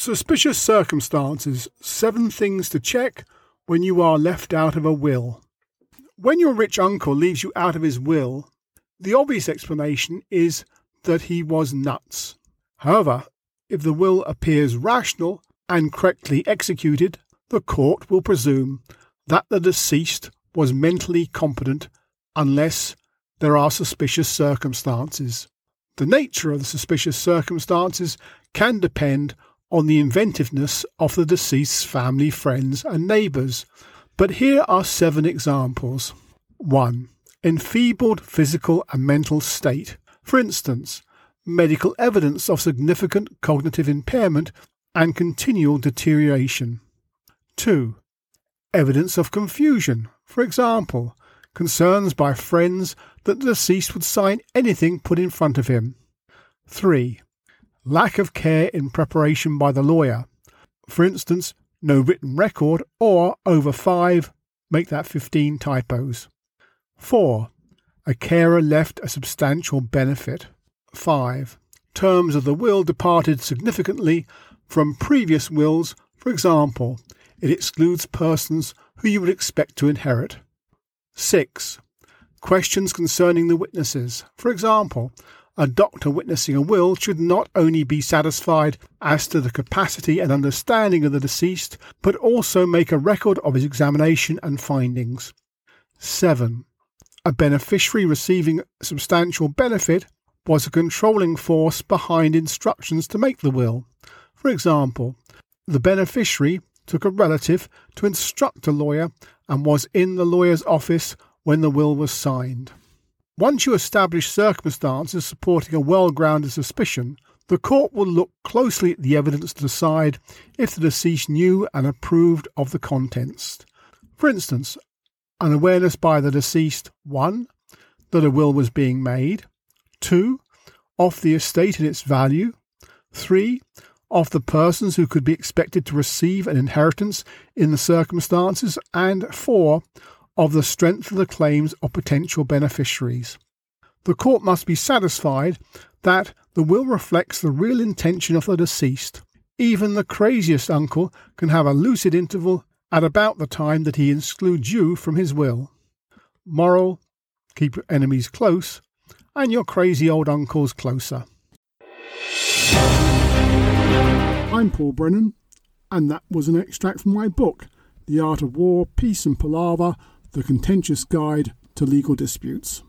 Suspicious circumstances. Seven things to check when you are left out of a will. When your rich uncle leaves you out of his will, the obvious explanation is that he was nuts. However, if the will appears rational and correctly executed, the court will presume that the deceased was mentally competent unless there are suspicious circumstances. The nature of the suspicious circumstances can depend on the inventiveness of the deceased's family, friends, and neighbours. But here are seven examples. 1. Enfeebled physical and mental state. For instance, medical evidence of significant cognitive impairment and continual deterioration. 2. Evidence of confusion. For example, concerns by friends that the deceased would sign anything put in front of him. 3 lack of care in preparation by the lawyer. For instance, no written record or over 5, make that 15 typos. 4. A carer left a substantial benefit. 5. Terms of the will departed significantly from previous wills, for example, it excludes persons who you would expect to inherit. 6. Questions concerning the witnesses. For example, a doctor witnessing a will should not only be satisfied as to the capacity and understanding of the deceased, but also make a record of his examination and findings. 7. A beneficiary receiving substantial benefit was a controlling force behind instructions to make the will. For example, the beneficiary took a relative to instruct a lawyer and was in the lawyer's office when the will was signed. Once you establish circumstances supporting a well grounded suspicion, the court will look closely at the evidence to decide if the deceased knew and approved of the contents. For instance, an awareness by the deceased 1. that a will was being made, 2. of the estate and its value, 3. of the persons who could be expected to receive an inheritance in the circumstances, and 4 of the strength of the claims of potential beneficiaries. The court must be satisfied that the will reflects the real intention of the deceased. Even the craziest uncle can have a lucid interval at about the time that he excludes you from his will. Moral keep your enemies close and your crazy old uncles closer. I'm Paul Brennan, and that was an extract from my book, The Art of War, Peace and Palaver the Contentious Guide to Legal Disputes.